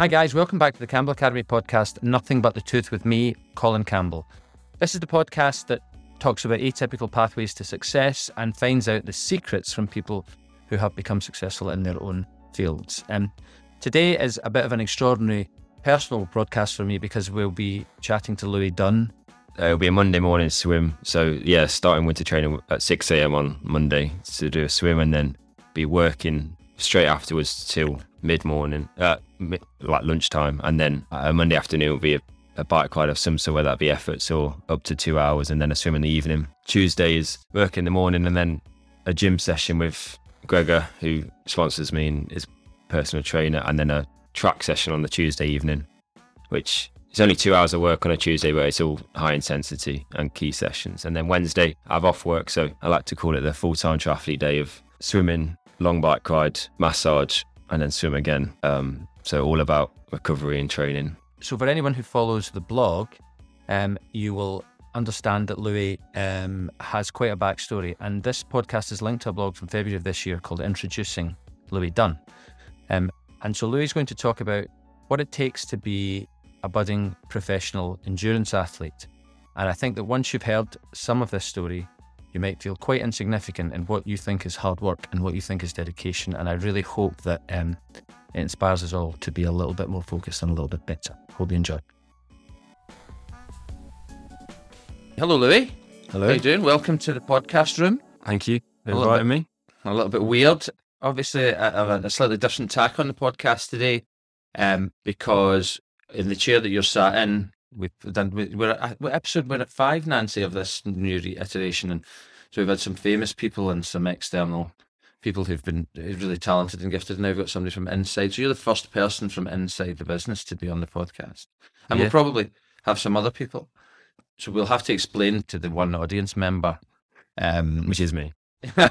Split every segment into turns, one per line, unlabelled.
Hi, guys. Welcome back to the Campbell Academy podcast, Nothing But the Truth with me, Colin Campbell. This is the podcast that talks about atypical pathways to success and finds out the secrets from people who have become successful in their own fields. Um, today is a bit of an extraordinary personal broadcast for me because we'll be chatting to Louis Dunne.
Uh, it'll be a Monday morning swim. So, yeah, starting winter training at 6 a.m. on Monday to do a swim and then be working straight afterwards till mid morning, uh, like lunchtime. And then uh, Monday afternoon will be a, a bike ride of some sort, whether that be efforts or up to two hours, and then a swim in the evening. Tuesday is work in the morning and then a gym session with Gregor, who sponsors me and is personal trainer, and then a track session on the Tuesday evening, which is only two hours of work on a Tuesday, but it's all high intensity and key sessions. And then Wednesday, I have off work, so I like to call it the full time triathlete day of swimming, long bike ride, massage, and then swim again. Um, so all about recovery and training.
So, for anyone who follows the blog, um, you will understand that Louis um, has quite a backstory. And this podcast is linked to a blog from February of this year called Introducing Louis Dunne. Um, and so Louis is going to talk about what it takes to be a budding professional endurance athlete. And I think that once you've heard some of this story, you might feel quite insignificant in what you think is hard work and what you think is dedication. And I really hope that um, it inspires us all to be a little bit more focused and a little bit better. Hope you enjoy. Hello, Louis.
Hello.
How you doing? Welcome to the podcast room.
Thank you for
A little
inviting me.
A little bit weird. Obviously, I have a slightly different tack on the podcast today, um, because in the chair that you're sat in, we've done. we- We're at what episode. We're at five, Nancy, of this new reiteration, and so we've had some famous people and some external people who've been really talented and gifted. And now we've got somebody from inside. So you're the first person from inside the business to be on the podcast, and we'll probably have some other people. So we'll have to explain to the one audience member. Um,
Which is me.
do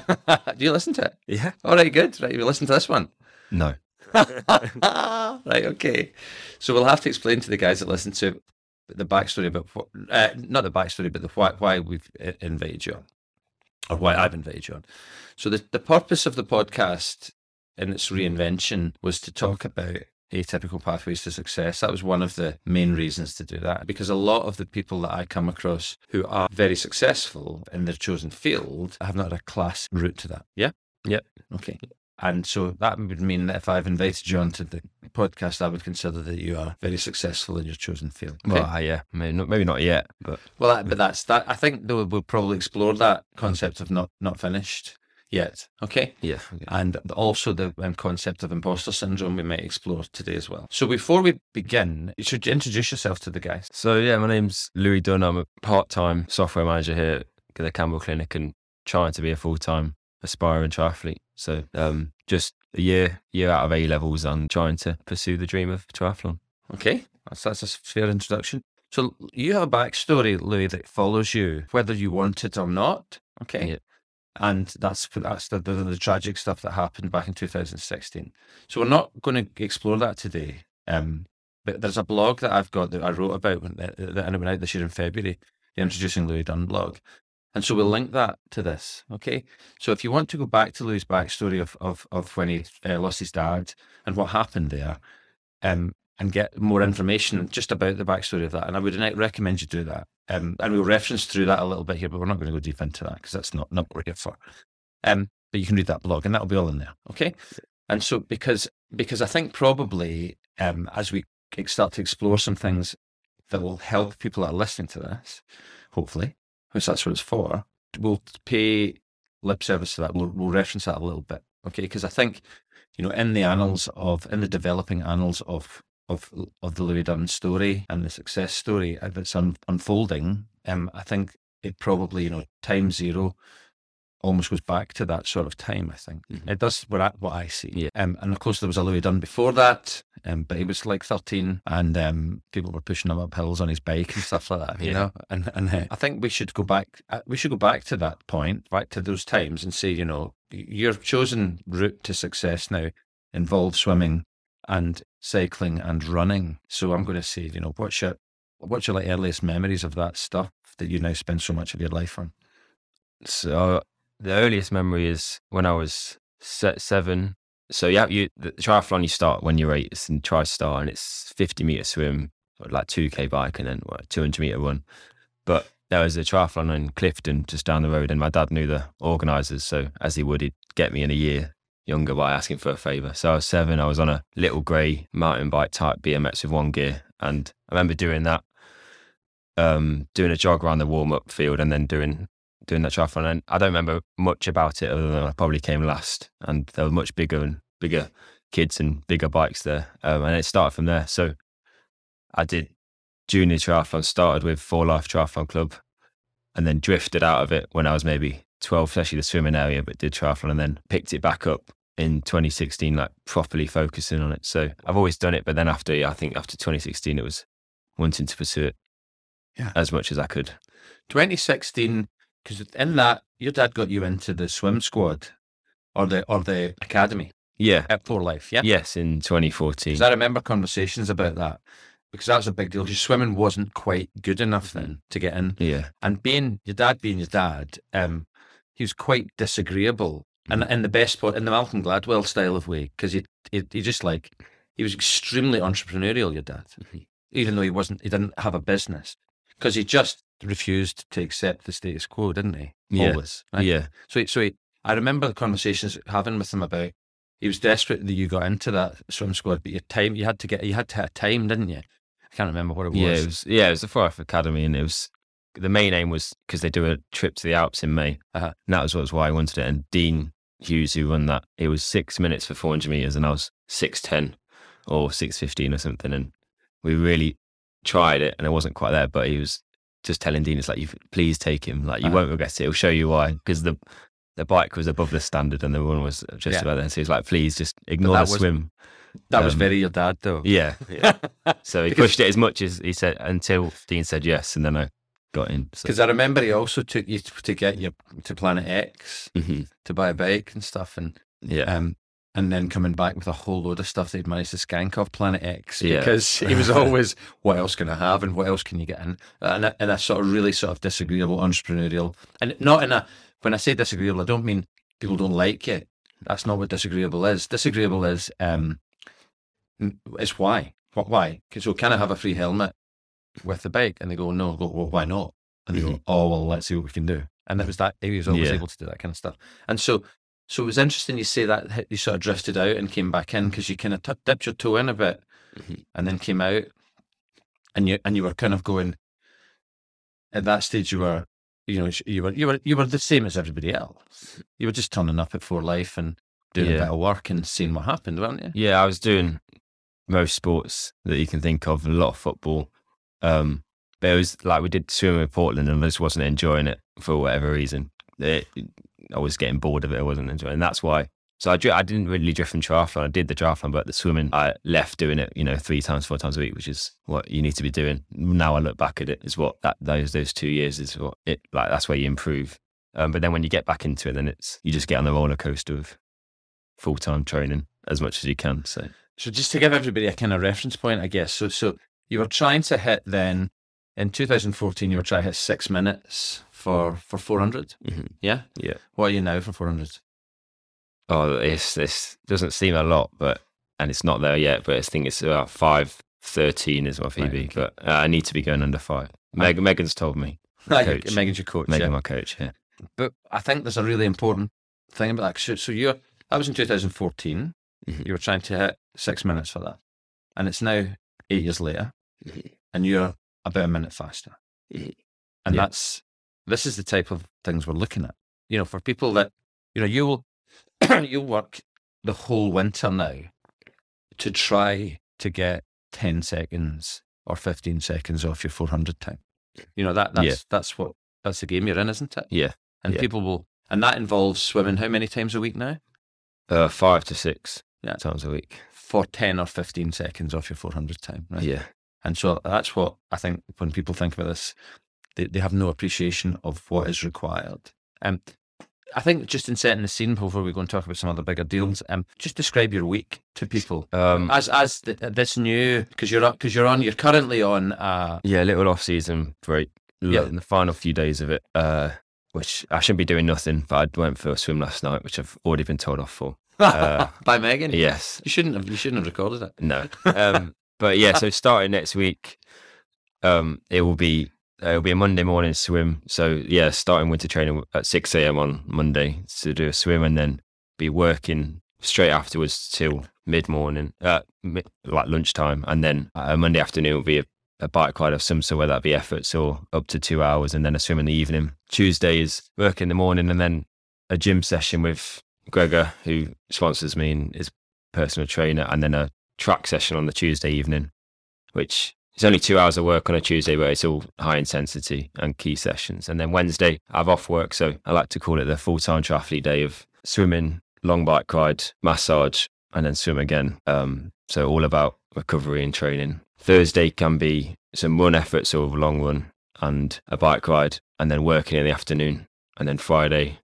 you listen to it?
Yeah.
All right, good. Right, you listen to this one.
No.
right, okay. So we'll have to explain to the guys that listen to the backstory about uh, not the backstory, but the why, why we've uh, invited you on, or why I've invited you on. So the the purpose of the podcast in its reinvention was to talk about atypical pathways to success. That was one of the main reasons to do that, because a lot of the people that I come across who are very successful in their chosen field have not had a class route to that. Yeah.
Yep.
Okay. And so that would mean that if I've invited you onto the podcast, I would consider that you are very successful in your chosen field. Okay?
Well, uh, yeah. Maybe not, maybe not yet, but
Well, that, but that's that. I think though we'll probably explore that concept of not not finished yet. Okay.
yeah. okay.
And also the um, concept of imposter syndrome we might explore today as well. So before we begin, you should introduce yourself to the guys.
So yeah, my name's Louis Dunne. I'm a part-time software manager here at the Campbell Clinic and trying to be a full-time aspiring triathlete. So um, just a year year out of A levels, I'm trying to pursue the dream of triathlon.
Okay, that's that's a fair introduction. So you have a backstory, Louis, that follows you whether you want it or not. Okay,
Yeah.
and that's that's the, the the tragic stuff that happened back in 2016. So we're not going to explore that today. Um, but there's a blog that I've got that I wrote about when, that, that went out this year in February, the Introducing Louis Dunne blog. And so we'll link that to this. Okay. So if you want to go back to Louis' backstory of of, of when he uh, lost his dad and what happened there, um, and get more information just about the backstory of that. And I would recommend you do that. Um, and we'll reference through that a little bit here, but we're not going to go deep into that because that's not, not what we're here for. Um, but you can read that blog and that'll be all in there. Okay. And so because, because I think probably, um, as we start to explore some things that will help people that are listening to this, hopefully, which that's what it's for, we'll pay lip service to that. We'll, we'll reference that a little bit. Okay. Because I think, you know, in the annals of, in the developing annals of of of the Louis Dunne story and the success story that's un, unfolding, um, I think it probably you know time zero almost goes back to that sort of time. I think
Mhm.
it does what I, what I see.
Yeah.
Um, and of course there was a Louis Dunne before that, um, but he was like thirteen, and um, people were pushing him up hills on his bike and stuff like that. You
Yeah.
know, and and uh, I think we should go back. Uh, we should go back to that point, back to those times, and say, you know, your chosen route to success now involves swimming and cycling and running. So I'm going to say, you know, what's your what's your like earliest memories of that stuff that you now spend so much of your life on?
So the earliest memory is when I was seven. so yeah, you the triathlon you start when you're eight. It's in TriStar, and it's 50 meter swim, like 2k bike, and then what, 200 meter run. But there was a triathlon in Clifton just down the road, and my dad knew the organisers, so as he would, he'd get me in a year younger by asking for a favour. So I was seven. I was on a little grey mountain bike type BMX with one gear, and I remember doing that, um, doing a jog around the warm up field, and then doing doing that triathlon. And I don't remember much about it other than I probably came last, and there were much bigger and bigger kids and bigger bikes there, um, and it started from there. So I did junior triathlon, started with For Life Triathlon Club, and then drifted out of it when I was maybe 12, especially the swimming area, but did triathlon and then picked it back up in 2016, like properly focusing on it. So I've always done it, but then after, I think after 2016, it was wanting to pursue it
Yeah.
as much as I could.
2016, because in that your dad got you into the swim squad or the or the academy
Yeah.
at For Life, yeah.
Yes, in 2014.
Because I remember conversations about that because that was a big deal. Your swimming wasn't quite good enough then to get in,
yeah.
and being your dad being your dad, um, he was quite disagreeable, and in the best part, in the Malcolm Gladwell style of way, because he, he he just like he was extremely entrepreneurial. Your dad,
Mhm.
even though he wasn't, he didn't have a business, because he just refused to accept the status quo, didn't he?
Yeah.
Always, right?
Yeah.
So, he- so he, I remember the conversations having with him about he was desperate that you got into that swim squad, but your time you had to get you had to hit a time, didn't you? I can't remember what it was.
Yeah, it was yeah, it was the For Life Academy, and it was the main aim was because they do a trip to the Alps in May,
Uh-huh.
and that was what was why I wanted it. And Dean Hughes, who won that, it was six minutes for 400 meters, and I was six ten or six fifteen or something, and we really tried it, and it wasn't quite there, but he was just telling Dean, "It's like you please take him, like you
Uh-huh.
won't regret it. It'll show you why." Because the the bike was above the standard, and the one was just
Yeah.
about there. So he's like, "Please just ignore
that
the
was-
swim."
that was
um,
very your dad though.
Yeah, yeah. So he
Because-
pushed it as much as he said until Dean said yes, and then I got in. So.
Because I remember he also took you to, to get you to Planet X
Mhm.
to buy a bike and stuff, and
Yeah,
um, and then coming back with a whole load of stuff that he'd managed to skank off Planet X
Yeah.
because he was always, what else can I have and what else can you get in? And a, and a sort of really sort of disagreeable, entrepreneurial, and not in a, when I say disagreeable, I don't mean people don't like it. That's not what disagreeable is. Disagreeable is, um, is why. What, why? So can I have a free helmet with the bike? And they go, no. I go, well, why not? And they go, oh, well, let's see what we can do. And it was that, he was always
Yeah.
able to do that kind of stuff. And so, so it was interesting you say that you sort of drifted out and came back in because you kind of t- dipped your toe in a bit
Mhm.
and then came out and you and you were kind of going at that stage you were you know you were you were you were the same as everybody else you were just turning up at for life and doing a bit of work and seeing what happened weren't you
yeah. I was doing most sports that you can think of, a lot of football. Um, but it was like we did swimming in Portland, and I just wasn't enjoying it for whatever reason. It, I was getting bored of it. I wasn't enjoying, it. and that's why. So I, I didn't really drift from triathlon. I did the triathlon, but the swimming, I left doing it, you know, three times, four times a week, which is what you need to be doing. Now I look back at it, is what that those those two years is what it like. That's where you improve. Um, but then when you get back into it, then it's you just get on the roller coaster of full time training as much as you can. So
so just to give everybody a kind of reference point i guess so so you were trying to hit then in 2014 you were trying to hit six minutes for for 400
Mhm.
yeah
Yeah.
what are you now for 400
Oh, it's this doesn't seem a lot, but and it's not there yet. But I think it's about five thirteen is what
Right,
PB.
okay.
But uh, I need to be going under five. Meg, Megan's told me. Coach.
Megan's your coach
Megan,
yeah.
my coach. Yeah.
But I think there's a really important thing about that. So, so you that was in 2014.
Mhm.
You were trying to hit six minutes for that, and it's now eight years later,
Mhm.
and you're about a minute faster.
Mhm.
And
Yeah.
that's this is the type of things we're looking at. You know, for people that you know, you'll you'll work the whole winter now to try to get ten seconds or fifteen seconds off your 400 time. You know that that's
Yeah.
that's what that's the game you're in, isn't it?
Yeah.
And
Yeah.
people will, and that involves swimming how many times a week now?
Uh, five to six
Yeah.
times a week.
For 10 or 15 seconds off your 400 time, right?
Yeah.
And so that's what I think when people think about this, they, they have no appreciation of what is required. Um, I think just in setting the scene before we go and talk about some other bigger deals, um, just describe your week to people
Um,
as as th- this new because you're because you're on you're currently on uh
yeah, little off season break.
Yeah.
Yeah. In the final few days of it, uh, which I shouldn't be doing nothing, but I went for a swim last night, which I've already been told off for. Uh,
By Megan.
yes,
You shouldn't have. You shouldn't have recorded it.
no. Um, but yeah, so starting next week, um, it will be uh, it'll be a Monday morning swim. So yeah, starting winter training at six a.m. on Monday to do a swim, and then be working straight afterwards till mid morning, uh, like lunchtime, and then uh, Monday afternoon will be a, a bike ride of some sort, whether that be efforts or up to two hours, and then a swim in the evening. Tuesday is work in the morning, and then a gym session with Gregor, who sponsors me and is personal trainer, and then a track session on the Tuesday evening, which is only two hours of work on a Tuesday, but it's all high intensity and key sessions. And then Wednesday, I have off work, so I like to call it the full time triathlete day of swimming, long bike ride, massage, and then swim again. Um, so all about recovery and training. Thursday can be some run efforts or a long run and a bike ride, and then working in the afternoon. And then Friday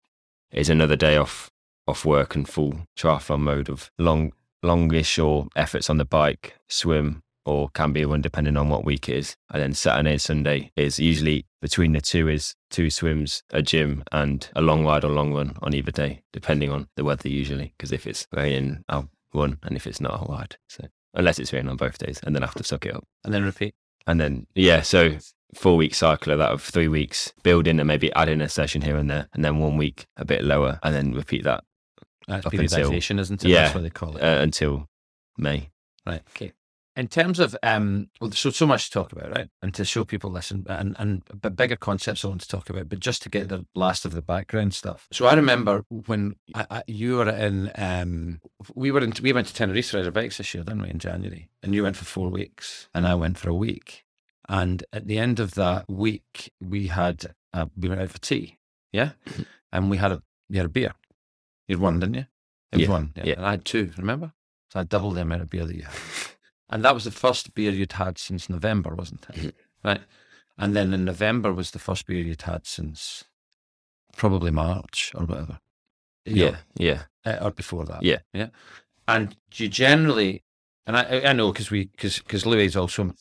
is another day off off work and full triathlon mode of long longish or efforts on the bike, swim, or can be a run depending on what week it is. And then Saturday and Sunday is usually between the two is two swims, a gym, and a long ride or long run on either day, depending on the weather usually. Because if it's raining, I'll run, and if it's not, I'll ride. So unless it's raining on both days, and then I have to suck it up.
And then repeat.
And then yeah, so four week cycle of that of three weeks, building and maybe adding a session here and there, and then one week a bit lower, and then repeat that
That's
until-
periodization, isn't it?
Yeah.
That's what they call it.
uh, until May.
Right. Okay. In terms of um, well, so so much to talk about, right? And to show people listen, and and but bigger concepts I want to talk about, but just to get the last of the background stuff. So I remember when I, I, you were in, um, we were in, we went to Tenerife to ride our bikes this year, didn't we, in January? And you went for four weeks, and I went for a week. And at the end of that week, we had uh, we went out for tea, yeah, and we had a we had a beer. You had one, didn't you? It was
Yeah,
one, yeah.
yeah.
And I had two. Remember? So I doubled the amount of beer that you had. And that was the first beer you'd had since November, wasn't
Mm-hmm.
it? right. And then in November was the first beer you'd had since probably March or whatever. You know,
Yeah, yeah,
uh, or before that.
Yeah.
Yeah. And you generally, and I, I know because we, because Louis is also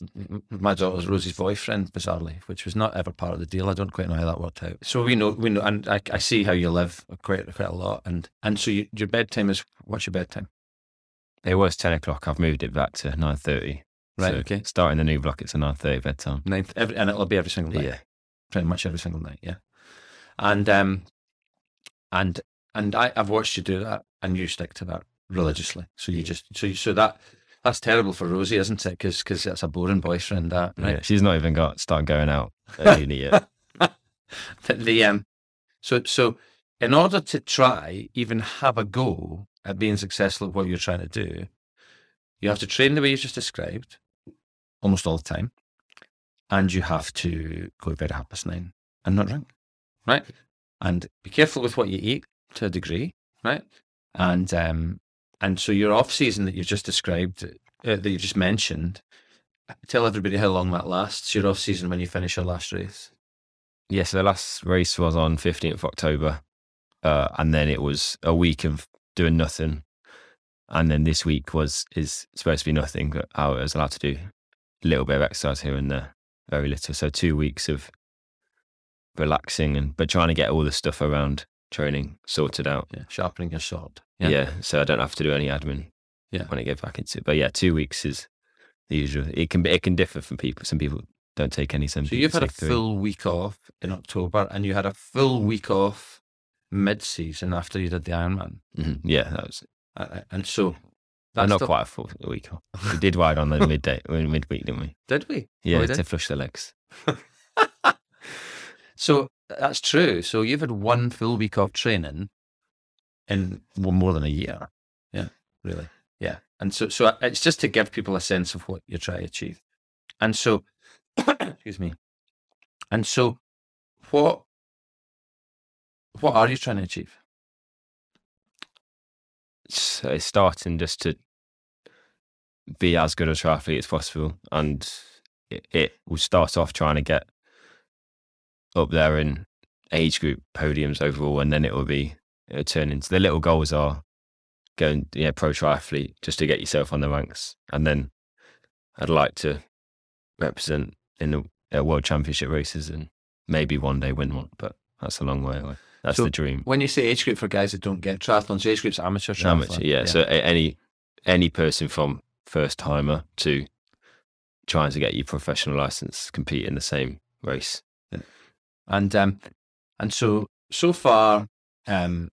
my daughter's Rosie's boyfriend, bizarrely, which was not ever part of the deal. I don't quite know how that worked out. So we know, we know, and I, I see how you live quite quite a lot, and and so you, your bedtime is what's your bedtime?
It was ten o'clock. I've moved it back to nine thirty.
Right,
So
okay.
Starting the new block, it's a nine thirty bedtime.
Ninth, every, and it'll be every single night.
Yeah,
pretty much every single night. Yeah, and um, and and I, I've watched you do that, and you stick to that religiously. So you just so you, so that that's terrible for Rosie, isn't it? Because because that's a boring boyfriend. That
yeah.
right?
She's not even got started going out at uni yet.
The, the um, so so in order to try even have a go at being successful at what you're trying to do, you have to train the way you just described, almost all the time, and you have to go to bed at half past nine and not drink, right? And be careful with what you eat to a degree, right? And um, and so your off season that you've just described, uh, that you just mentioned, tell everybody how long that lasts. Your off season when you finish your last race.
Yeah, so the last race was on 15th of October. Uh, and then it was a week of doing nothing. And then this week was is supposed to be nothing, but I was allowed to do a little bit of exercise here and there, very little. So two weeks of relaxing and but trying to get all the stuff around training sorted out.
Yeah, sharpening your sword.
Yeah. yeah. so I don't have to do any admin.
Yeah.
when I get back into it. But yeah, two weeks is the usual. It can be it can differ from people. Some people don't take any. Some
So you've had a
three.
full week off in October, and you had a full week off mid-season after you did the Ironman,
Mhm. Yeah, that was
Uh, and so
Well,
that's
not
the-
quite a full week off. We did ride on the midday, midweek, didn't we?
Did we?
Yeah,
we
to
did?
flush the legs.
So that's true. So you've had one full week off training in well, more than a year. Yeah, really. Yeah, and so so it's just to give people a sense of what you're trying to achieve, and so excuse me, and so what what are you trying to achieve?
So it's starting just to be as good a triathlete as possible, and it, it will start off trying to get up there in age group podiums overall, and then it will be it'll turn into the little goals are going yeah pro triathlete just to get yourself on the ranks, and then I'd like to represent in the uh, world championship races and maybe one day win one, but that's a long way away. That's
So
the dream.
When you say age group for guys that don't get triathlons, age group's amateur triathlon.
Amateur, yeah. So a- any any person from first timer to trying to get your professional license compete in the same race.
and um, and so so far, um,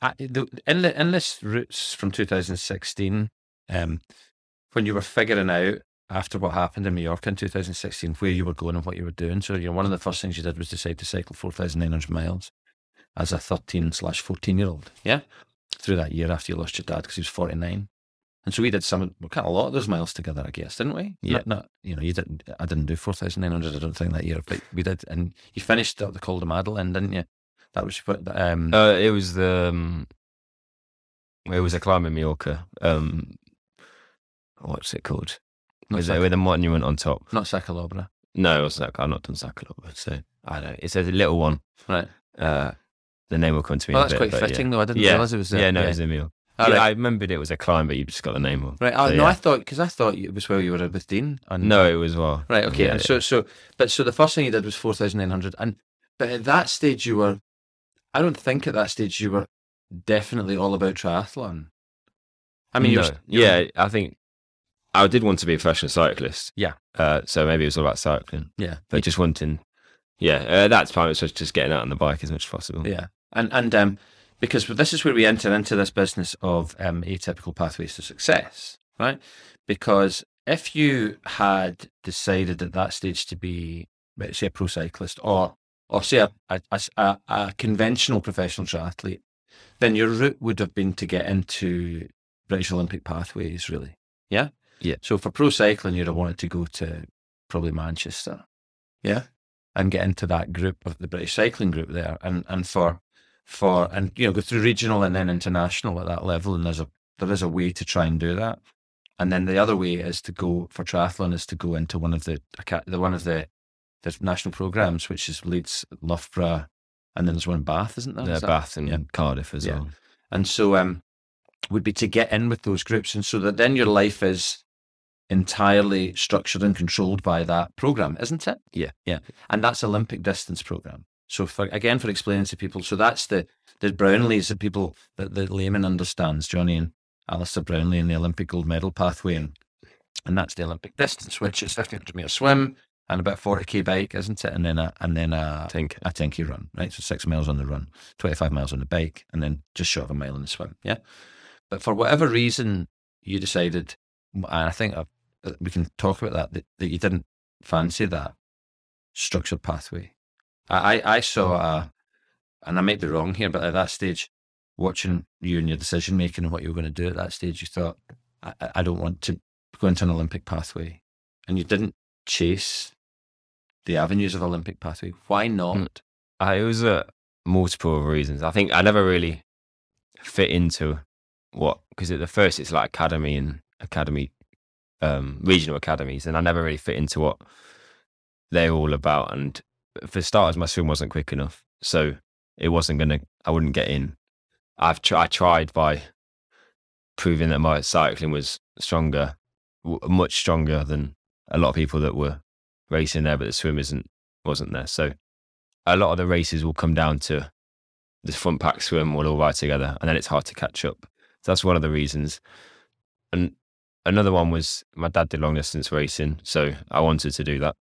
I, the, in the in this routes from 2016, um, when you were figuring out after what happened in Mallorca in 2016 where you were going and what you were doing, so you know one of the first things you did was decide to cycle 4,900 miles as a 13 slash 14 year old, yeah, through that year after you lost your dad because he was 49. And so we did some, well, kind of a lot of those miles together, I guess, didn't we?
Yeah.
Not, not you know, you didn't. I didn't do four thousand nine hundred. I don't think that year, but we did. And you finished up the Col de Madeleine, didn't you? That was. Um,
Uh, it was the um, it was a climb in Mallorca. Um, what's it called?
Sac-
a, with a monument on top.
not Sa Calobra,
No, it was Sac- I've not done Sa Calobra, so I don't know. It's a little one.
right?
Uh, the name will come to me. A
that's
bit,
quite fitting,
yeah.
though. I didn't
Yeah.
realize it was.
Yeah,
there.
no, it was Emil.
All
yeah,
right.
I remembered it was a climb, but you just got the name wrong.
Right. Oh,
So,
no,
yeah.
I thought because I thought it was where you were with Dean. And,
No, it was well.
Right. Okay.
Yeah,
and so so but so the first thing you did was four thousand nine hundred, and but at that stage you were, I don't think at that stage you were definitely all about triathlon. I mean,
no.
you're, you're,
yeah, I think I did want to be a professional cyclist.
Yeah.
Uh, so maybe it was all about cycling,
yeah,
but just wanting, yeah, uh, that's fine. It's just just getting out on the bike as much as possible.
yeah, and and um, because this is where we enter into this business of um atypical pathways to success, right? Because if you had decided at that stage to be, let's say, a pro cyclist or or say a, a, a, a conventional professional triathlete, then your route would have been to get into British Olympic pathways, really. Yeah?
Yeah.
So for pro cycling, you'd have wanted to go to probably Manchester. Yeah. And get into that group of the British cycling group there. And and for for and you know, go through regional and then international at that level. And there's a there is a way to try and do that. And then the other way is to go for triathlon is to go into one of the the one of the the national programs, which is Leeds, Loughborough, and then there's one in Bath, isn't there?
Uh,
Is
Bath and
yeah.
Cardiff as
Yeah.
well.
and so um would be to get in with those groups and so that then your life is entirely structured and controlled by that program isn't it
Yeah.
yeah and that's olympic distance program so for again for explaining to people so that's the the brownlees that people that the layman understands johnny and alistair brownlee in the olympic gold medal pathway and and that's the olympic distance which is 1500 meter swim and about 40k bike isn't it and then a and then a
I think.
a 10k run, right? So six miles on the run, 25 miles on the bike, and then just short of a mile in the swim. Yeah. But for whatever reason, you decided, and I think uh, uh, we can talk about that, that, that you didn't fancy that structured pathway. I, I, saw, a, and I might be wrong here, but at that stage, watching you and your decision making and what you were going to do at that stage, you thought, I, I- don't want to go into an Olympic pathway. And you didn't chase the avenues of Olympic pathway. Why not?
Mm. I, it was uh, multiple reasons. I think I never really fit into what because at the first it's like academy and academy, um, regional academies, and I never really fit into what they're all about. And for starters, my swim wasn't quick enough, so it wasn't gonna. I wouldn't get in. I've tr- I tried by proving that my cycling was stronger, w- much stronger than a lot of people that were racing there, but the swim isn't wasn't there. So a lot of the races will come down to the front pack swim will all ride together, and then it's hard to catch up. So that's one of the reasons. And another one was my dad did long distance racing, so I wanted to do that,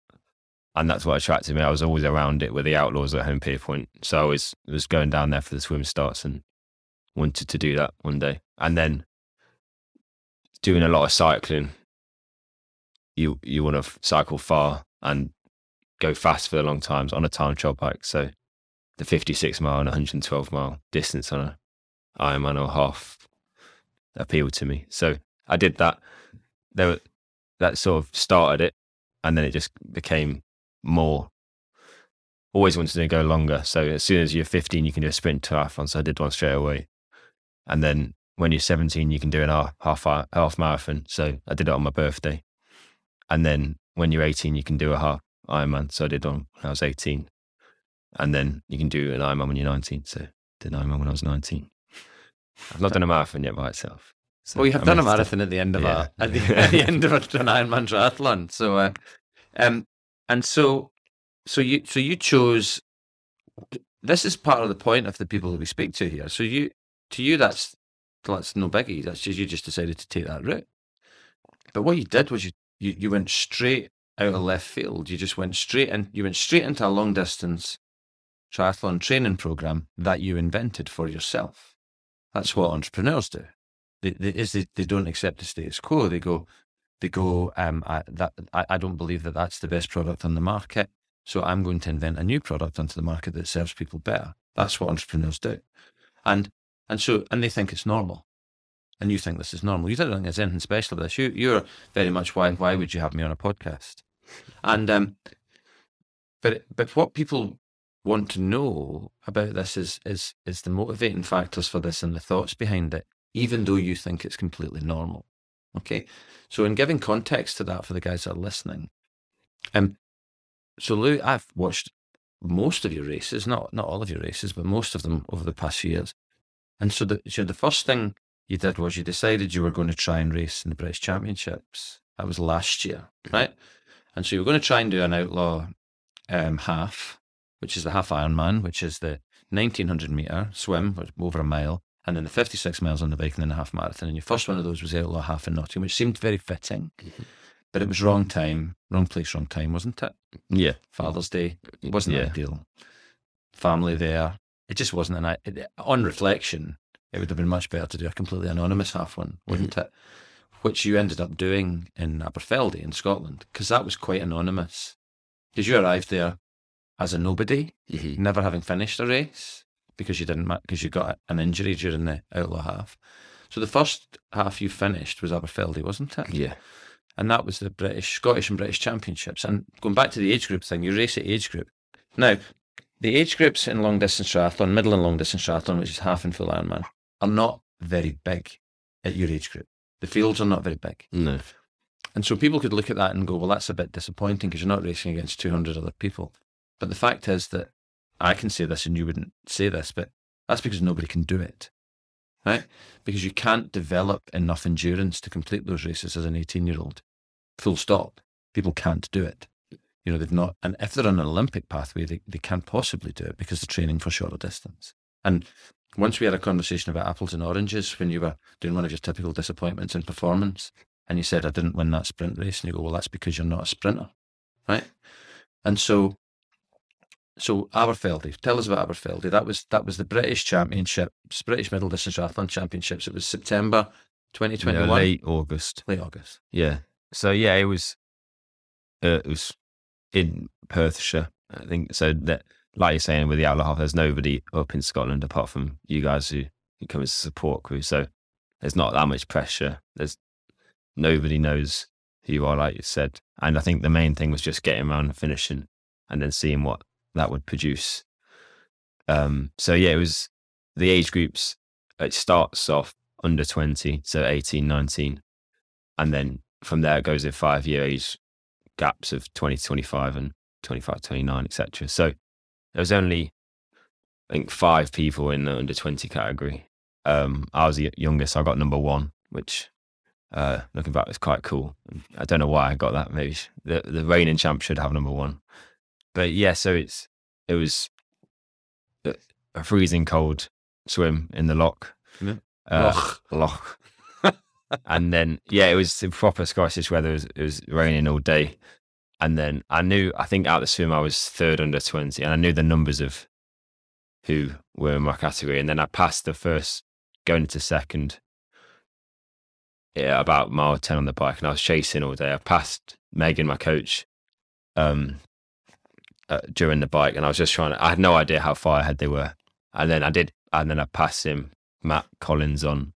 and that's what attracted me. I was always around it with the Outlaws at Holme Pierrepont, so I was was going down there for the swim starts and wanted to do that one day. And then doing a lot of cycling, you you want to cycle far and go fast for the long times on a time trial bike. So the 56 mile and 112 mile distance on a Ironman or half appealed to me. So I did that. There, that sort of started it, and then it just became more. Always wanted to go longer. So as soon as you're 15, you can do a sprint triathlon. So I did one straight away, and then when you're 17, you can do an half half, half marathon. So I did it on my birthday, and then when you're 18, you can do a half Ironman. So I did one when I was 18. And then you can do an Ironman when you're 19. So I did an Ironman when I was 19. I've not done a marathon yet by itself. So
Well, you have
I
done a marathon at the end of
Yeah.
a at the, at the end of an Ironman triathlon. So, uh, um, and so, so you so you chose this is part of the point of the people that we speak to here. So you, to you, that's that's no biggie. That's just you just decided to take that route. But what you did was you you, you went straight out of left field. You just went straight in. You went straight into a long distance triathlon training program that you invented for yourself. That's what entrepreneurs do. They, they, is they, they don't accept the status quo. They go, they go. Um, I, that I, I don't believe that that's the best product on the market. So I'm going to invent a new product onto the market that serves people better. That's what entrepreneurs do, and and so and they think it's normal, and you think this is normal. You don't think there's anything special about this. You you're very much why why would you have me on a podcast? And um, but but what people want to know about this is is is the motivating factors for this and the thoughts behind it, even though you think it's completely normal. Okay, so in giving context to that for the guys that are listening, um, so Lou, I've watched most of your races, not not all of your races, but most of them over the past few years. And so the so the first thing you did was you decided you were going to try and race in the British Championships. That was last year, right? And so you were going to try and do an outlaw um, half, which is the half Ironman, which is the 1900 meter swim, over a mile, and then the 56 miles on the bike and then the half marathon. And your first one of those was outlaw half in Nottingham, which seemed very fitting. Mm-hmm. But it was wrong time, wrong place, wrong time, wasn't it?
Yeah.
Father's Day wasn't
Yeah.
ideal. Family there. It just wasn't an. It, on reflection, it would have been much better to do a completely anonymous half one, wouldn't it? Which you ended up doing in Aberfeldy in Scotland, because that was quite anonymous. Because you arrived there as a nobody,
Mm-hmm.
never having finished a race because you didn't because you got an injury during the outlaw half. So the first half you finished was Aberfeldy, wasn't it?
Yeah.
and that was the British, Scottish, and British Championships. And going back to the age group thing, you race at age group. Now, the age groups in long distance triathlon, middle and long distance triathlon, which is half and full Ironman, are not very big at your age group. The fields are not very big.
No.
And so people could look at that and go, well, that's a bit disappointing because you're not racing against 200 other people. But the fact is that I can say this and you wouldn't say this, but that's because nobody can do it, right? Because you can't develop enough endurance to complete those races as an 18 year old. Full stop. People can't do it. You know, they've not, and if they're on an Olympic pathway, they, they can't possibly do it because they're training for shorter distance. And once we had a conversation about apples and oranges when you were doing one of your typical disappointments in performance, and you said, I didn't win that sprint race. And you go, well, that's because you're not a sprinter. Right. And so, so Aberfeldy, tell us about Aberfeldy. That was, that was the British Championships, British Middle Distance Triathlon Championships. It was September 2021,
Yeah, late August.
late August.
Yeah. So yeah, it was. Uh, it was in Perthshire, I think. So that, like you're saying, with the Outlaw Half, there's nobody up in Scotland apart from you guys who, who come as a support crew. So there's not that much pressure. There's nobody knows who you are, like you said. And I think the main thing was just getting around and finishing, and then seeing what that would produce. Um. So yeah, it was the age groups. It starts off under 20, so 18, 19, and then from there it goes in five year age gaps of 20 to 25 and 25 29 etc so there was only i think five people in the under 20 category um i was the youngest So i got number one which uh looking back was quite cool i don't know why i got that maybe the the reigning champ should have number one but yeah so it's it was a- a freezing cold swim in the lock
Yeah.
uh,
Loch.
loch and then yeah, it was proper Scottish weather. It was, it was raining all day, and then I knew I think out of the swim I was third under twenty, and I knew the numbers of who were in my category, and then I passed the first going into second. Yeah, about mile ten on the bike, and I was chasing all day. I passed Megan, my coach, um, uh, during the bike, and I was just trying to. I had no idea how far ahead they were, and then I did, and then I passed him, Matt Collins, on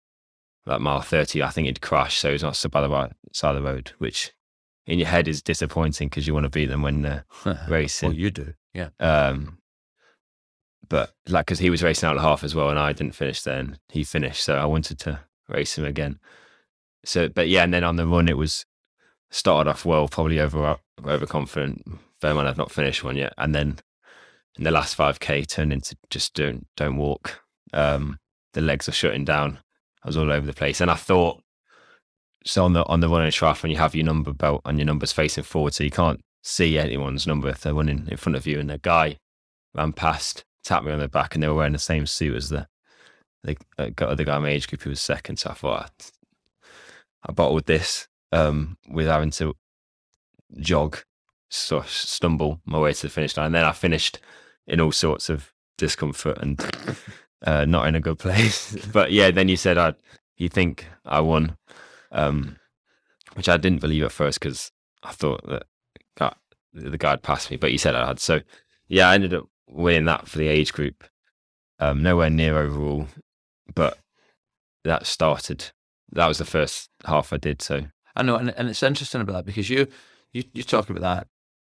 like mile 30, I think he'd crashed. So he's not by the right side of the road, which in your head is disappointing because you want to beat them when they're racing.
well, you do. Yeah.
Um, but like, because he was racing out the half as well, and I didn't finish then. He finished, so I wanted to race him again. So, but yeah, and then on the run, it was started off well, probably over overconfident. Mind, I've not finished one yet, and then in the last five k turned into just don't don't walk. Um, the legs are shutting down. I was all over the place, and I thought so on the on the running triathlon, you have your number belt and your numbers facing forward, so you can't see anyone's number if they're running in front of you. And the guy ran past tapped me on the back, and they were wearing the same suit as the the uh, other guy in my age group who was second. So I thought I, I bottled this um, with having to jog, so stumble my way to the finish line. And then I finished in all sorts of discomfort and uh, not in a good place. but yeah, then you said I, you think I won, um, which I didn't believe at first because I thought that God, the guy had passed me, but you said I had. So yeah, I ended up winning that for the age group. Um, nowhere near overall, but that started. That was the first half I did. So
I know, and, and it's interesting about that because you you you talk about that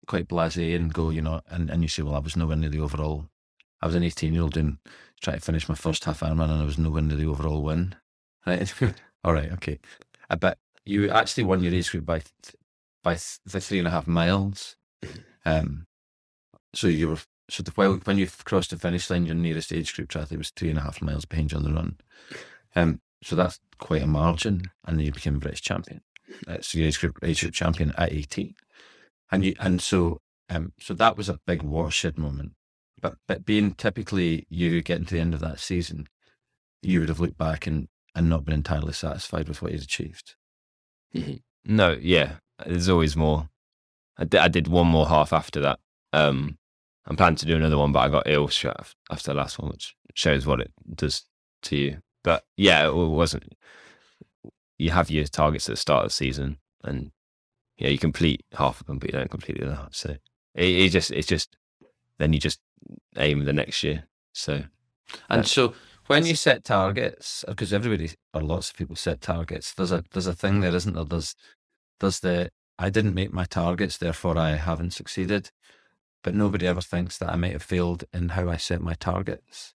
quite blasé and go, you know, and, and you say, well, I was nowhere near the overall. I was an 18 year old doing trying to finish my first half Ironman and I was nowhere near the overall win. Right? All right, okay. I bet you actually won your age group by by the three and a half miles. Um, so you were so the, while when you crossed the finish line, your nearest age group triathlete was three and a half miles behind you on the run. Um, so that's quite a margin, and then you became British champion. Uh, so your age group age group champion at eighteen and you and so um so that was a big watershed moment. But but being typically you getting to the end of that season, you would have looked back and and not been entirely satisfied with what you'd achieved.
No, yeah, there's always more. I did, I did one more half after that. Um, I'm planning to do another one, but I got ill after the last one, which shows what it does to you. But yeah, it wasn't. You have your targets at the start of the season, and yeah, you complete half of them, but you don't complete the other half. So it, it just it's just then you just aim the next year. So
and so when you set targets, because everybody or lots of people set targets, there's a there's a thing there, isn't there? There's there's the I didn't make my targets, therefore I haven't succeeded. But nobody ever thinks that I might have failed in how I set my targets.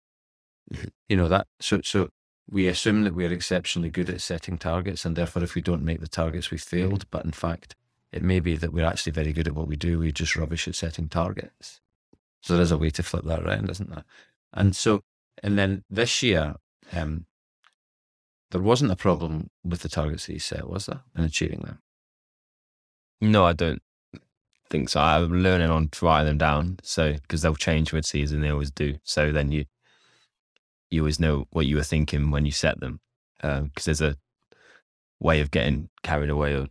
Mm-hmm. you know that so so we assume that we're exceptionally good at setting targets, and therefore, if we don't make the targets, we failed. But in fact, it may be that we're actually very good at what we do. We're just rubbish at setting targets. So there's a way to flip that around, isn't there? And so, and then this year, um, there wasn't a problem with the targets that you set, was there, in achieving them?
No, I don't think so. I'm learning on writing them down. So, because they'll change with season, they always do. So then you, you always know what you were thinking when you set them. Because um, there's a way of getting carried away or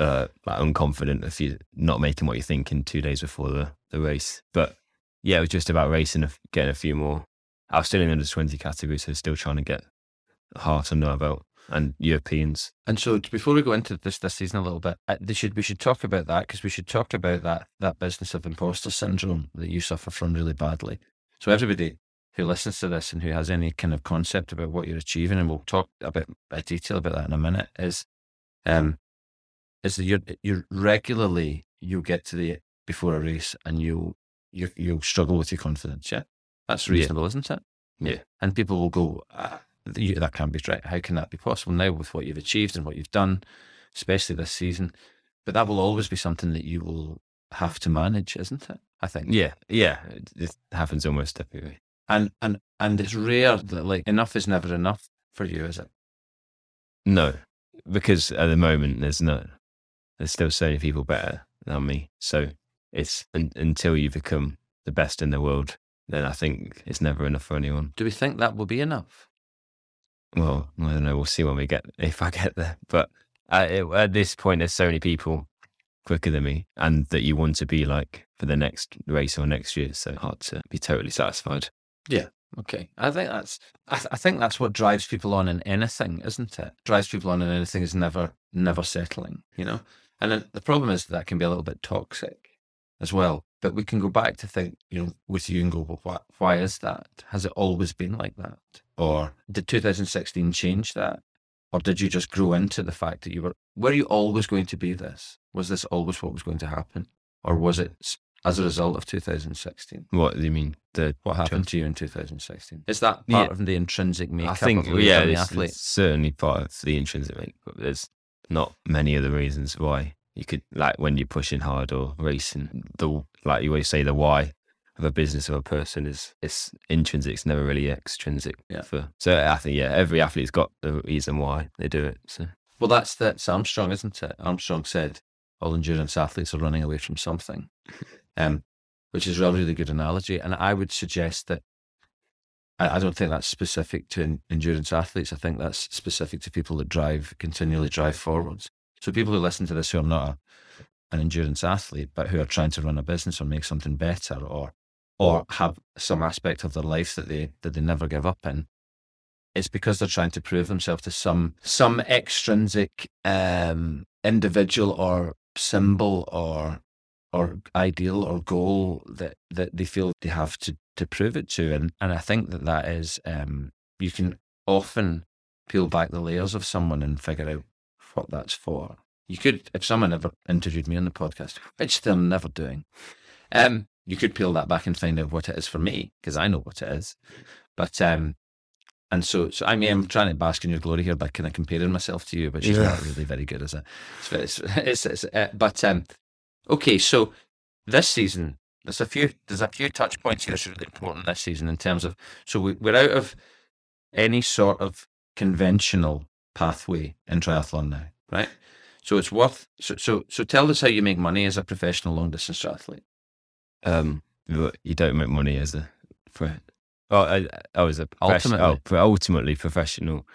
uh, like unconfident if you're not making what you're thinking two days before the, the race. But yeah, it was just about racing, getting a few more. I was still in the under 20 category, so still trying to get Hart and about and Europeans.
And so before we go into this this season a little bit, uh, should we should talk about that because we should talk about that that business of imposter syndrome that you suffer from really badly. So everybody who listens to this and who has any kind of concept about what you're achieving, and we'll talk a bit a detail about that in a minute, is um, is that you're you regularly you get to the before a race and you you you'll struggle with your confidence. Yeah, that's reasonable, yeah. isn't it?
Yeah,
and people will go, ah, that can't be right. How can that be possible now with what you've achieved and what you've done, especially this season? But that will always be something that you will have to manage, isn't it? I think.
Yeah, yeah, it happens almost every way.
And and and it's rare that like enough is never enough for you, is it?
No, because at the moment there's no there's still so many people better than me. So it's un, until you become the best in the world, then I think it's never enough for anyone.
Do we think that will be enough?
Well, I don't know. We'll see when we get if I get there. But at, at this point, there's so many people quicker than me, and that you want to be like for the next race or next year. So hard to be totally satisfied.
Yeah. Okay. I think that's I, th- I think that's what drives people on in anything, isn't it? Drives people on in anything is never never settling. You know. And then the problem is that can be a little bit toxic as well. But we can go back to think, you know, with you and go, well, why, why is that? Has it always been like that? Or did 2016 change that? Or did you just grow into the fact that you were, were you always going to be this? Was this always what was going to happen? Or was it as a result of 2016?
What do you mean? The
what happened to you in 2016? Is that part yeah. of the intrinsic makeup I think,
of
yeah,
the
athlete?
certainly part of the intrinsic makeup. There's not many of the reasons why. You could like when you're pushing hard or racing the like you always say the why of a business or a person is it's intrinsic it's never really extrinsic
yeah.
for so i think yeah every athlete's got the reason why they do it so.
Well that's that's armstrong isn't it? Armstrong said all endurance athletes are running away from something um which is a really, really good analogy. And I would suggest that I, I don't think that's specific to en- endurance athletes. I think that's specific to people that drive, continually drive forwards. So people who listen to this who are not a, an endurance athlete, but who are trying to run a business or make something better or or have some aspect of their life that they that they never give up in, it's because they're trying to prove themselves to some some extrinsic um, individual or symbol or or ideal or goal that that they feel they have to to prove it to and and I think that that is um, you can often peel back the layers of someone and figure out what that's for. You could, if someone ever interviewed me on the podcast, which they're never doing, um, you could peel that back and find out what it is for me because I know what it is. But um, and so, so I mean, I'm trying to bask in your glory here by kind of comparing myself to you, but she's
Yeah.
not really very good, is it? It's, it's, it's, it's, uh, but um, okay, so this season, there's a few, there's a few touch points here that's really important this season in terms of. So we, we're out of any sort of conventional pathway in triathlon now, right? So it's worth. So so so tell us how you make money as a professional long distance athlete.
Um, you don't make money as a for. Oh, I, I was a
Ultimately.
Oh, but ultimately professional.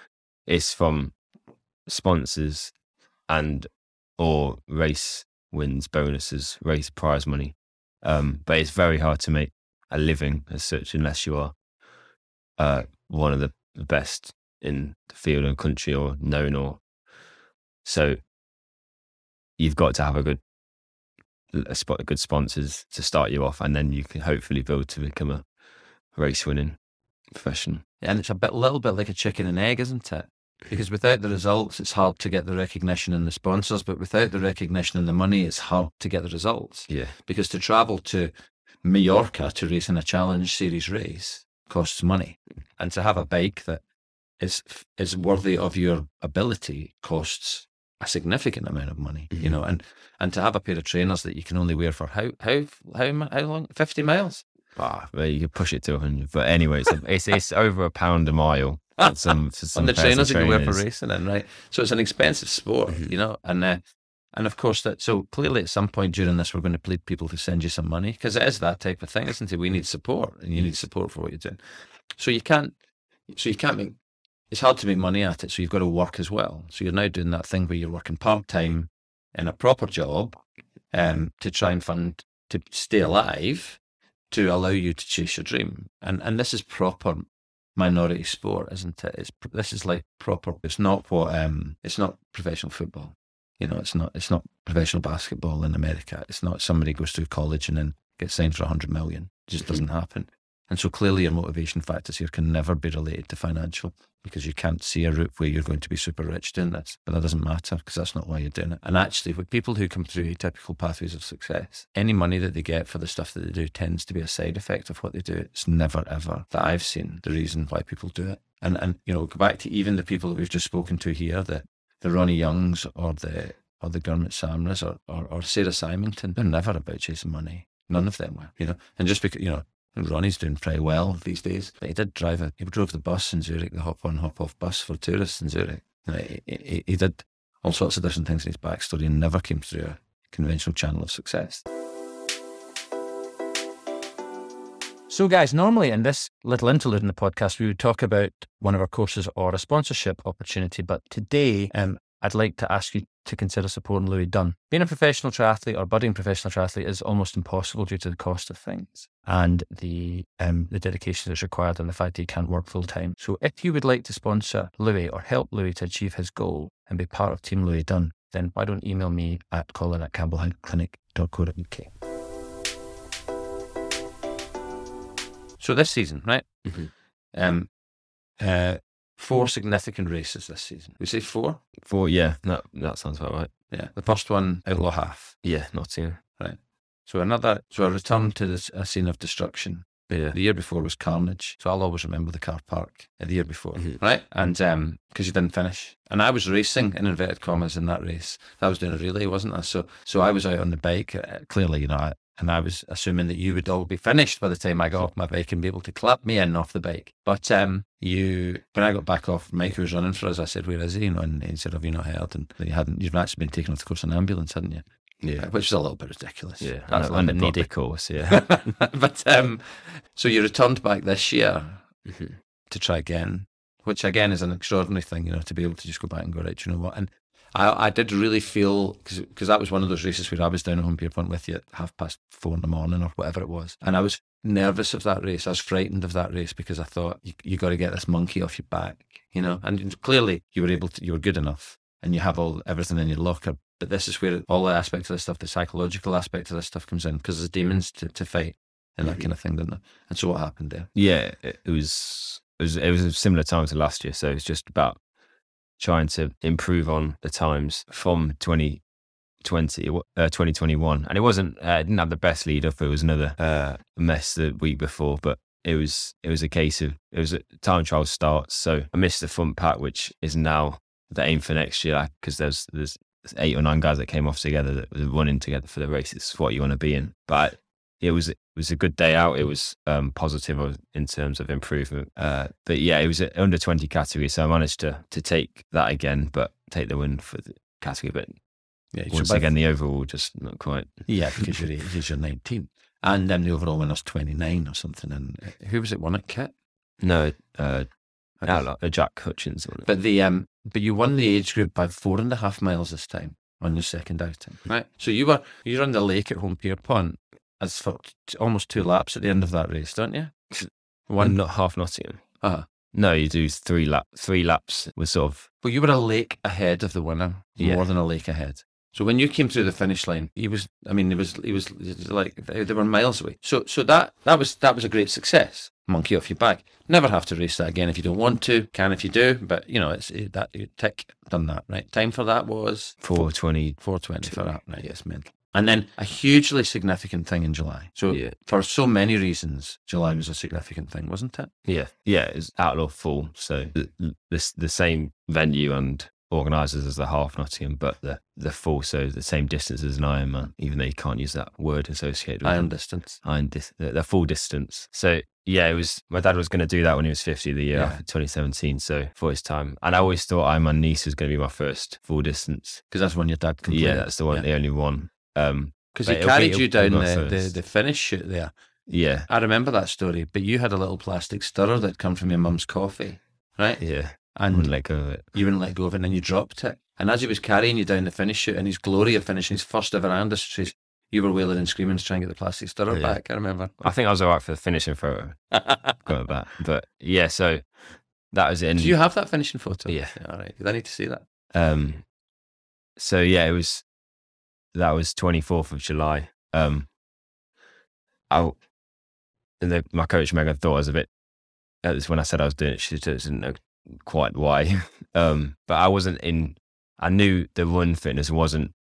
It's from sponsors and or race wins, bonuses, race prize money. Um, but it's very hard to make a living as such unless you are uh, one of the best in the field and country or known or so you've got to have a good a spot a good sponsors to start you off and then you can hopefully build to become a race winning professional
And it's a bit, little bit like a chicken and egg, isn't it? Because without the results, it's hard to get the recognition and the sponsors. But without the recognition and the money, it's hard to get the results.
yeah
Because to travel to Mallorca to race in a Challenge Series race costs money, and to have a bike that is is worthy of your ability costs a significant amount of money. You
Mhm.
know, and and to have a pair of trainers that you can only wear for how how how how long? Fifty miles.
ah, well, you could push it to 100 but anyway it's, it's, it's over a pound a mile for some, some
on the
personal
trainers that you wear for racing in, right? So it's an expensive sport,
Mhm.
you know, and uh, and of course that. So clearly, at some point during this, we're going to plead people to send you some money because it is that type of thing, isn't it? We need support, and you need support for what you're doing. So you can't, so you can't make. It's hard to make money at it, so you've got to work as well. So you're now doing that thing where you're working part time in a proper job, um, to try and fund to stay alive, to allow you to chase your dream. And and this is proper minority sport, isn't it? It's this is like proper. It's not what um. It's not professional football. You know, it's not. It's not professional basketball in America. It's not somebody goes through college and then gets signed for hundred million. It just doesn't happen. And so clearly, your motivation factors here can never be related to financial because you can't see a route where you're going to be super rich doing mm. this. But that doesn't matter because that's not why you're doing it. And actually, with people who come through typical pathways of success, any money that they get for the stuff that they do tends to be a side effect of what they do. It's never ever that I've seen the reason why people do it. And and you know, go back to even the people that we've just spoken to here, the the Ronnie Youngs or the or the Gurmit Samras or, or or Sarah Symington, they're never about chasing money. None of them were, you know. And just because you know, Ronnie's doing pretty well these days. But he did drive a he drove the bus in Zurich, the hop on, hop off bus for tourists in Zurich. He, he, he did all sorts of different things in his backstory and never came through a conventional channel of success. So, guys, normally in this little interlude in the podcast, we would talk about one of our courses or a sponsorship opportunity. But today, um, I'd like to ask you to consider supporting Louis Dunne. Being a professional triathlete or budding professional triathlete is almost impossible due to the cost of things and the um, the dedication that's required and the fact that you can't work full time. So, if you would like to sponsor Louis or help Louis to achieve his goal and be part of Team Louis Dunne, then why don't email me at colin at campbellclinic.co.uk. So this season, right?
Mhm.
Um, uh, four significant races this season. We say four.
four yeah that, that sounds about right
Yeah. The first one, Outlaw Half.
yeah Nottingham
So another, so a return to this, a scene of destruction.
yeah
The year before was Carnage. So I'll always remember the car park uh, the year before,
Mhm.
right? And um, because you didn't finish, and I was racing in inverted commas in that race. I was doing a relay, wasn't I? So so I was out on the bike. Uh, clearly, you know, I, and I was assuming that you would all be finished by the time I got off my bike and be able to clap me in off the bike. But um, you, when I got back off, Mike was running for us, I said, "Where is he?" You know, and he said, "Have you not heard?" And he hadn't. You've actually been taken off the course in an ambulance, hadn't you?
Yeah.
which is a little bit ridiculous.
Yeah.
that's
and,
a
and a course. Yeah.
but um, so you returned back this year
Mhm.
to try again, which again is an extraordinary thing, you know, to be able to just go back and go right. You know what? And I, I did really feel because that was one of those races where I was down at Holme Pierrepont with you at half past four in the morning or whatever it was, and I was nervous of that race. I was frightened of that race because I thought you, you got to get this monkey off your back, you know. And clearly, you were able to. You were good enough, and you have all everything in your locker. But this is where all the aspects of this stuff, the psychological aspect of this stuff, comes in because there's demons to, to fight and that
Mhm.
kind of thing, didn't there? And so what happened there?
Yeah, it, it was it was it was a similar time to last year, so it's just about trying to improve on the times from 2020 uh, 2021 and it wasn't uh, it didn't have the best lead up it was another uh, mess the week before but it was it was a case of it was a time trial starts so I missed the front pack which is now the aim for next year because there's there's eight or nine guys that came off together that were running together for the race it's what you want to be in but it was it was a good day out. It was um, positive in terms of improvement. Uh, but yeah, it was under twenty category, so I managed to to take that again, but take the win for the category. But
Yeah,
once again, the overall just not quite.
Yeah, because you're, because you're 19. And then the overall winner's 29 or something. And uh, who was it won it? Kit?
No, uh,
I don't-
uh, Jack Hutchins. won it.
But the um, but you won the age group by four and a half miles this time on your second outing, right? So you were you're on the lake at Holme Pierrepont as for t- almost two laps at the end of that race, don't you?
One
One.
not half Nottingham.
Uh-huh.
No, you do three lap three laps with sort of
Well, you were a lake ahead of the winner,
Yeah.
more than a lake ahead. So when you came through the finish line, he was. I mean, he was. He was like they they were miles away. So so that that was that was a great success. Monkey off your back. Never have to race that again if you don't want to. Can if you do, but you know it's it, that you tick done that right. Time for that was
four twenty.
four twenty for that. Right, yes, mental. And then a hugely significant thing in July. So
Yeah.
for so many reasons, July was a significant thing, wasn't it?
Yeah, yeah, it's outlaw full. So the, the the same venue and organisers as the half Nottingham, but the the full, so the same distance as an Ironman, even though you can't use that word associated with
Iron
it.
distance.
Iron dis- the, the full distance. So yeah, it was. My dad was going to do that when he was fifty the year
Yeah.
2017. So for his time, and I always thought Ironman Nice was going to be my first full distance.
Because that's when your dad completed.
Yeah, that's the one, the only one. Um,
Because he
it'll be-
carried you down the, the, the finish chute there.
yeah,
I remember that story, but you had a little plastic stirrer that come from your mum's coffee, right?
yeah,
And
wouldn't let go of it.
you wouldn't let go of it, and then you dropped it. And as he was carrying you down the finish chute in his glory of finishing his first ever Anders, you were wailing and screaming to try and get the plastic stirrer
Yeah.
back. I remember.
I think I was all right for the finishing photo. Got that, but yeah. So that was it.
Do you have that finishing photo?
Yeah.
All right. I need to see that.
Um, so yeah, it was that was twenty fourth of July. Um, I and the, my coach Megan thought I was a bit. That was when I said I was doing it. She didn't know quite why. Um, but I wasn't in. I knew the run fitness wasn't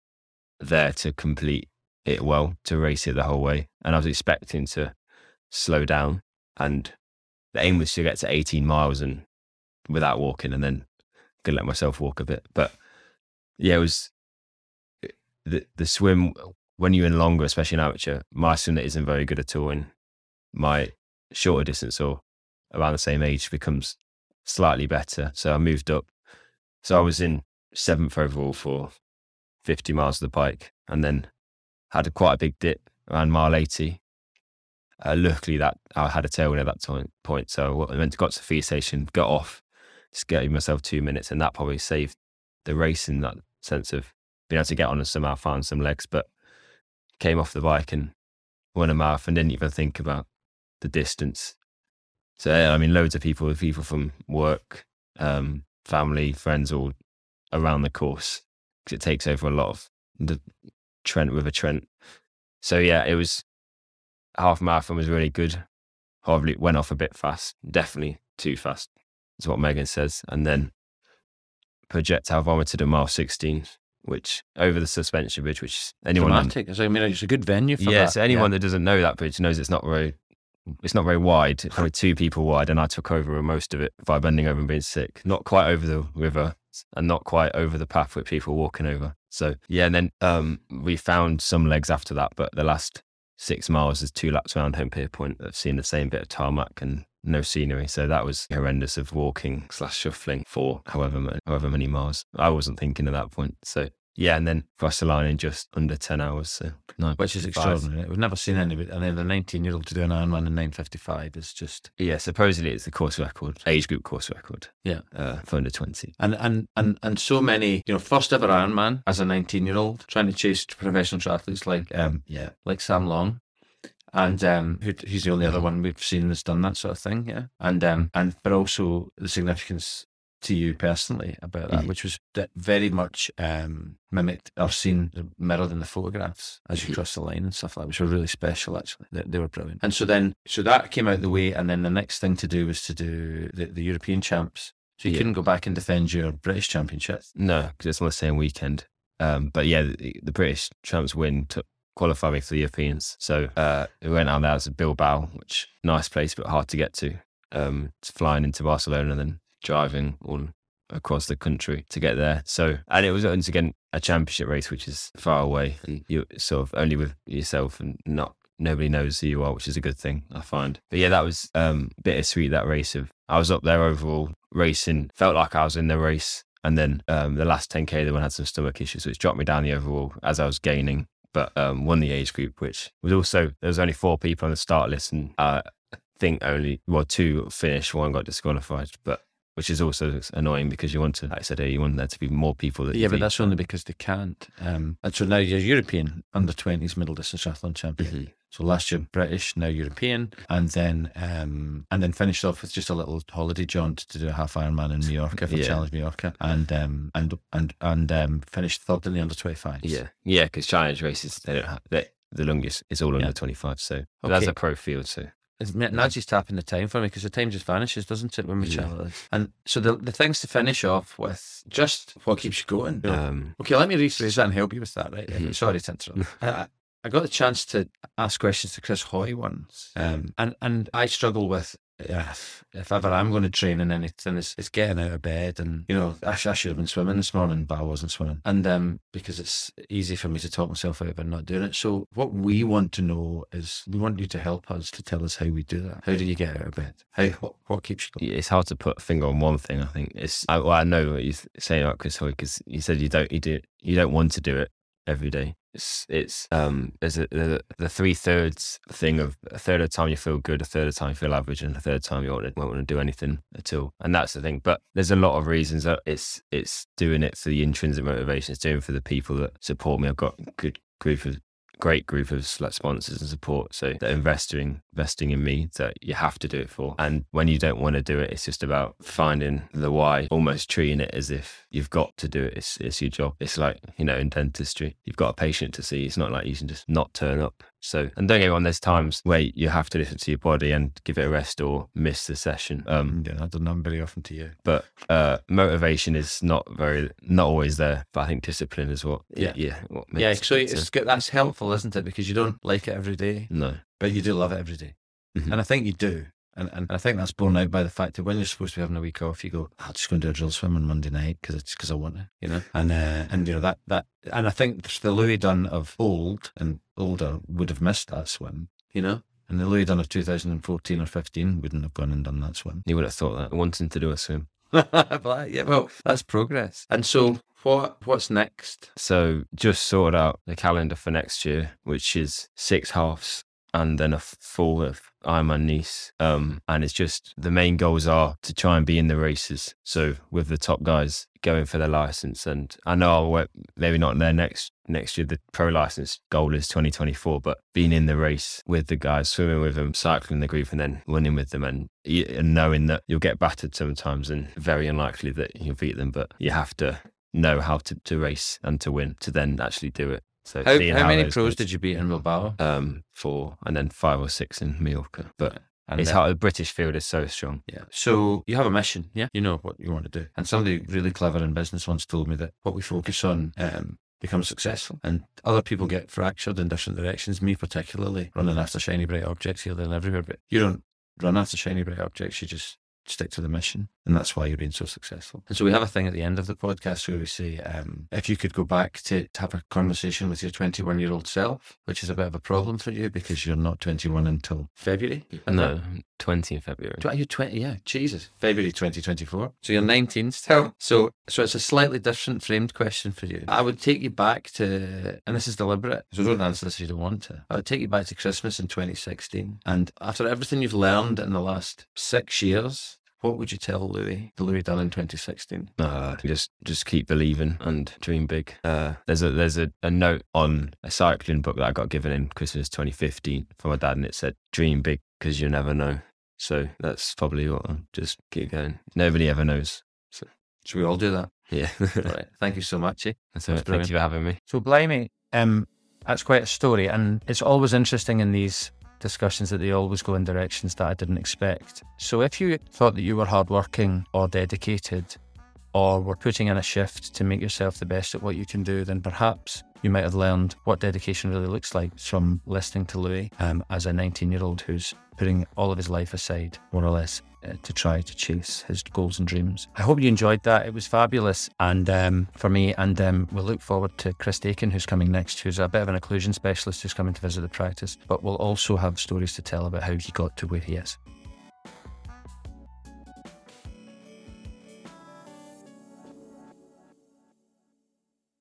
there to complete it well to race it the whole way, and I was expecting to slow down. And the aim was to get to eighteen miles and without walking, and then could let myself walk a bit. But yeah, it was the the swim when you're in longer, especially in amateur. My swim that isn't very good at all and my shorter distance or around the same age becomes slightly better. So I moved up. So I was in seventh overall for 50 miles of the bike, and then had a quite a big dip around mile 80. Uh, luckily, that I had a tailwind at that time, point, so I went to got to the feed station, got off, just gave myself two minutes, and that probably saved the race in that sense of being able to get on and somehow find some legs. But came off the bike and won a marathon, didn't even think about the distance. So yeah, I mean, loads of people, people from work, um, family, friends, all around the course because it takes over a lot of the Trent River Trent. So yeah, it was half marathon was really good. Probably went off a bit fast, definitely too fast. Is what Megan says, and then projectile vomited at mile sixteen, which over the suspension bridge, which anyone
Dramatic. So, I mean, it's a good venue for
yeah,
that.
so anyone that doesn't know that bridge knows it's not very it's not very wide. It's probably two people wide, and I took over most of it by bending over and being sick. Not quite over the river, and not quite over the path with people walking over. So yeah, and then um, we found some legs after that, but the last six miles is two laps around Holme Pierrepont. I've seen the same bit of tarmac and no scenery, so that was horrendous of walking slash shuffling for however many, however many miles. I wasn't thinking at that point, so yeah, and then Frosterline in just under 10 hours. So nine,
which is extraordinary. We've never seen anybody, and then the 19 year old to do an Ironman in 9.55 is just.
Yeah, supposedly it's the course record, age group course record.
Yeah.
Uh, for under 20.
And, and, and, and so many, you know, first ever Ironman as a 19 year old trying to chase professional triathletes like, um, yeah, like Sam Long. And um, who, he's the only other one we've seen that's done that sort of thing, yeah. And um, and but also the significance to you personally about that,
Mhm.
which was that very much um, mimicked or seen mirrored in the photographs as you
Mhm.
cross the line and stuff like that, which were really special actually. They, they were brilliant. And so then, so that came out the way, and then the next thing to do was to do the, the European champs. So you
Yeah.
couldn't go back and defend your British championship.
No, because it's on the same weekend. Um, but yeah, the, the British champs win to qualify me for the Europeans. So uh, we went out there to Bilbao, which nice place but hard to get to. Um, it's flying into Barcelona and then driving all across the country to get there. So and it was once again a championship race, which is far away and you sort of only with yourself and not nobody knows who you are, which is a good thing I find. But yeah, that was um, bittersweet. That race of I was up there overall racing, felt like I was in the race. And then um, the last 10k, the one had some stomach issues, which dropped me down the overall as I was gaining. But um, won the age group, which was also there was only four people on the start list, and uh, I think only well two finished, one got disqualified. But which is also annoying because you want to, like I said, you want there to be more people that
Yeah, but that's only because they can't. Um, and so now you're European under 20s middle distance triathlon champion.
Mhm.
So last year British, now European, and then um, and then finished off with just a little holiday jaunt to do a half Ironman in Mallorca for
Yeah.
Challenge Mallorca, and um, and and and um, finished third in the under 25s.
Yeah, yeah, because challenge races they don't have they, the longest is all under
Yeah.
twenty five. So but that's a pro field. So
It's, Naji's tapping the time for me because the time just vanishes, doesn't it, when we
Yeah.
chat? And so the the things to finish off with, just what keeps you going.
um,
Okay, let me rephrase that and help you with that, right?
Mhm.
Sorry to interrupt. I, I- I got the chance to ask questions to Chris Hoy once, um, and and I struggle with uh, if ever I'm going to train in anything, it's, it's getting out of bed, and you know I, I should have been swimming this morning, but I wasn't swimming, and um, because it's easy for me to talk myself out of not doing it. So what we want to know is we want you to help us to tell us how we do that. How do you get out of bed? How what, what keeps you going?
it's hard to put a finger on one thing. I think it's. I, well, I know what you're saying about Chris Hoy because you said you don't you do you don't want to do it every day. It's it's um there's a, the the three thirds thing of a third of the time you feel good, a third of the time you feel average, and a third time you won't, won't want to do anything at all. And that's the thing. But there's a lot of reasons that it's it's doing it for the intrinsic motivation. It's doing it for the people that support me. I've got good group of great group of like sponsors and support. So they're investing investing in me that you have to do it for. And when you don't want to do it, it's just about finding the why, almost treating it as if you've got to do it. It's it's your job. It's like, you know, in dentistry. You've got a patient to see. It's not like you can just not turn up. So and don't get me wrong, there's times where you have to listen to your body and give it a rest or miss the session. Um
Yeah, that doesn't happen very often to you.
but uh, motivation is not very, not always there. But I think discipline is what,
Yeah.
yeah, what
Yeah, so it's good. That's helpful, isn't it? Because you don't like it every day.
no,
but you do love it every day.
Mhm.
And I think you do. And, and I think that's borne out by the fact that when you're supposed to be having a week off, you go, I'll just go and do a drill swim on Monday night because it's because I want to, you know. And uh, and you know that that and I think the Louis Dunne of old and older would have missed that swim, you know. And the Louis Dunne of 2014 or 15 wouldn't have gone and done that swim.
you would have thought that wanting to do a swim.
but yeah, well, that's progress. And so what what's next?
So just sorted out the calendar for next year, which is six halves and then a full of Ironman Nice. Um, and it's just the main goals are to try and be in the races. So with the top guys going for their license, and I know I'll work, maybe not there next next year. The pro license goal is 2024, but being in the race with the guys, swimming with them, cycling the group, and then winning with them, and, and knowing that you'll get battered sometimes, and very unlikely that you'll beat them, but you have to know how to, to race and to win to then actually do it. So
How,
seeing
how many
those
pros
guys-
did you beat in Bilbao?
um four and then five or six in Mallorca. But
And
it's
then-
hard. The British field is so strong.
Yeah. So you have a mission, yeah? You know what you want to do. And somebody really clever in business once told me that what we focus on um, becomes successful. And other people get fractured in different directions, me particularly, running after shiny bright objects here, there, and everywhere. But you don't run after shiny bright objects, you just stick to the mission. And that's why you're being so successful. And so we have a thing at the end of the podcast where we say, um, if you could go back to, to have a conversation with your 21 year old self, which is a bit of a problem for you because you're not 21 until February.
No, 20 in February.
Are you 20? Yeah, Jesus. February 2024. So you're 19 still. So so it's a slightly different framed question for you. I would take you back to, and this is deliberate, so don't answer this if you don't want to. I would take you back to Christmas in 2016. And after everything you've learned in the last six years, what would you tell Louis, the Louis Dunne in 2016?
Uh, just just keep believing and dream big. Uh, there's a there's a, a note on a cycling book that I got given in Christmas 2015 from my dad, and it said, "Dream big because you never know." So that's probably what I'll just keep going. Nobody ever knows. So
Should we all do that?
yeah,
right. Thank you so much. Eh?
that's
That's.
Thank you for having me.
So blimey, um, that's quite a story, and it's always interesting in these discussions that they always go in directions that I didn't expect. So if you thought that you were hardworking or dedicated, or were putting in a shift to make yourself the best at what you can do, then perhaps you might have learned what dedication really looks like from listening to Louis um, as a 19-year-old who's putting all of his life aside, more or less, uh, to try to chase his goals and dreams. I hope you enjoyed that. It was fabulous, and um, for me, and um, we'll look forward to Chris Dakin, who's coming next, who's a bit of an occlusion specialist who's coming to visit the practice, but we'll also have stories to tell about how he got to where he is.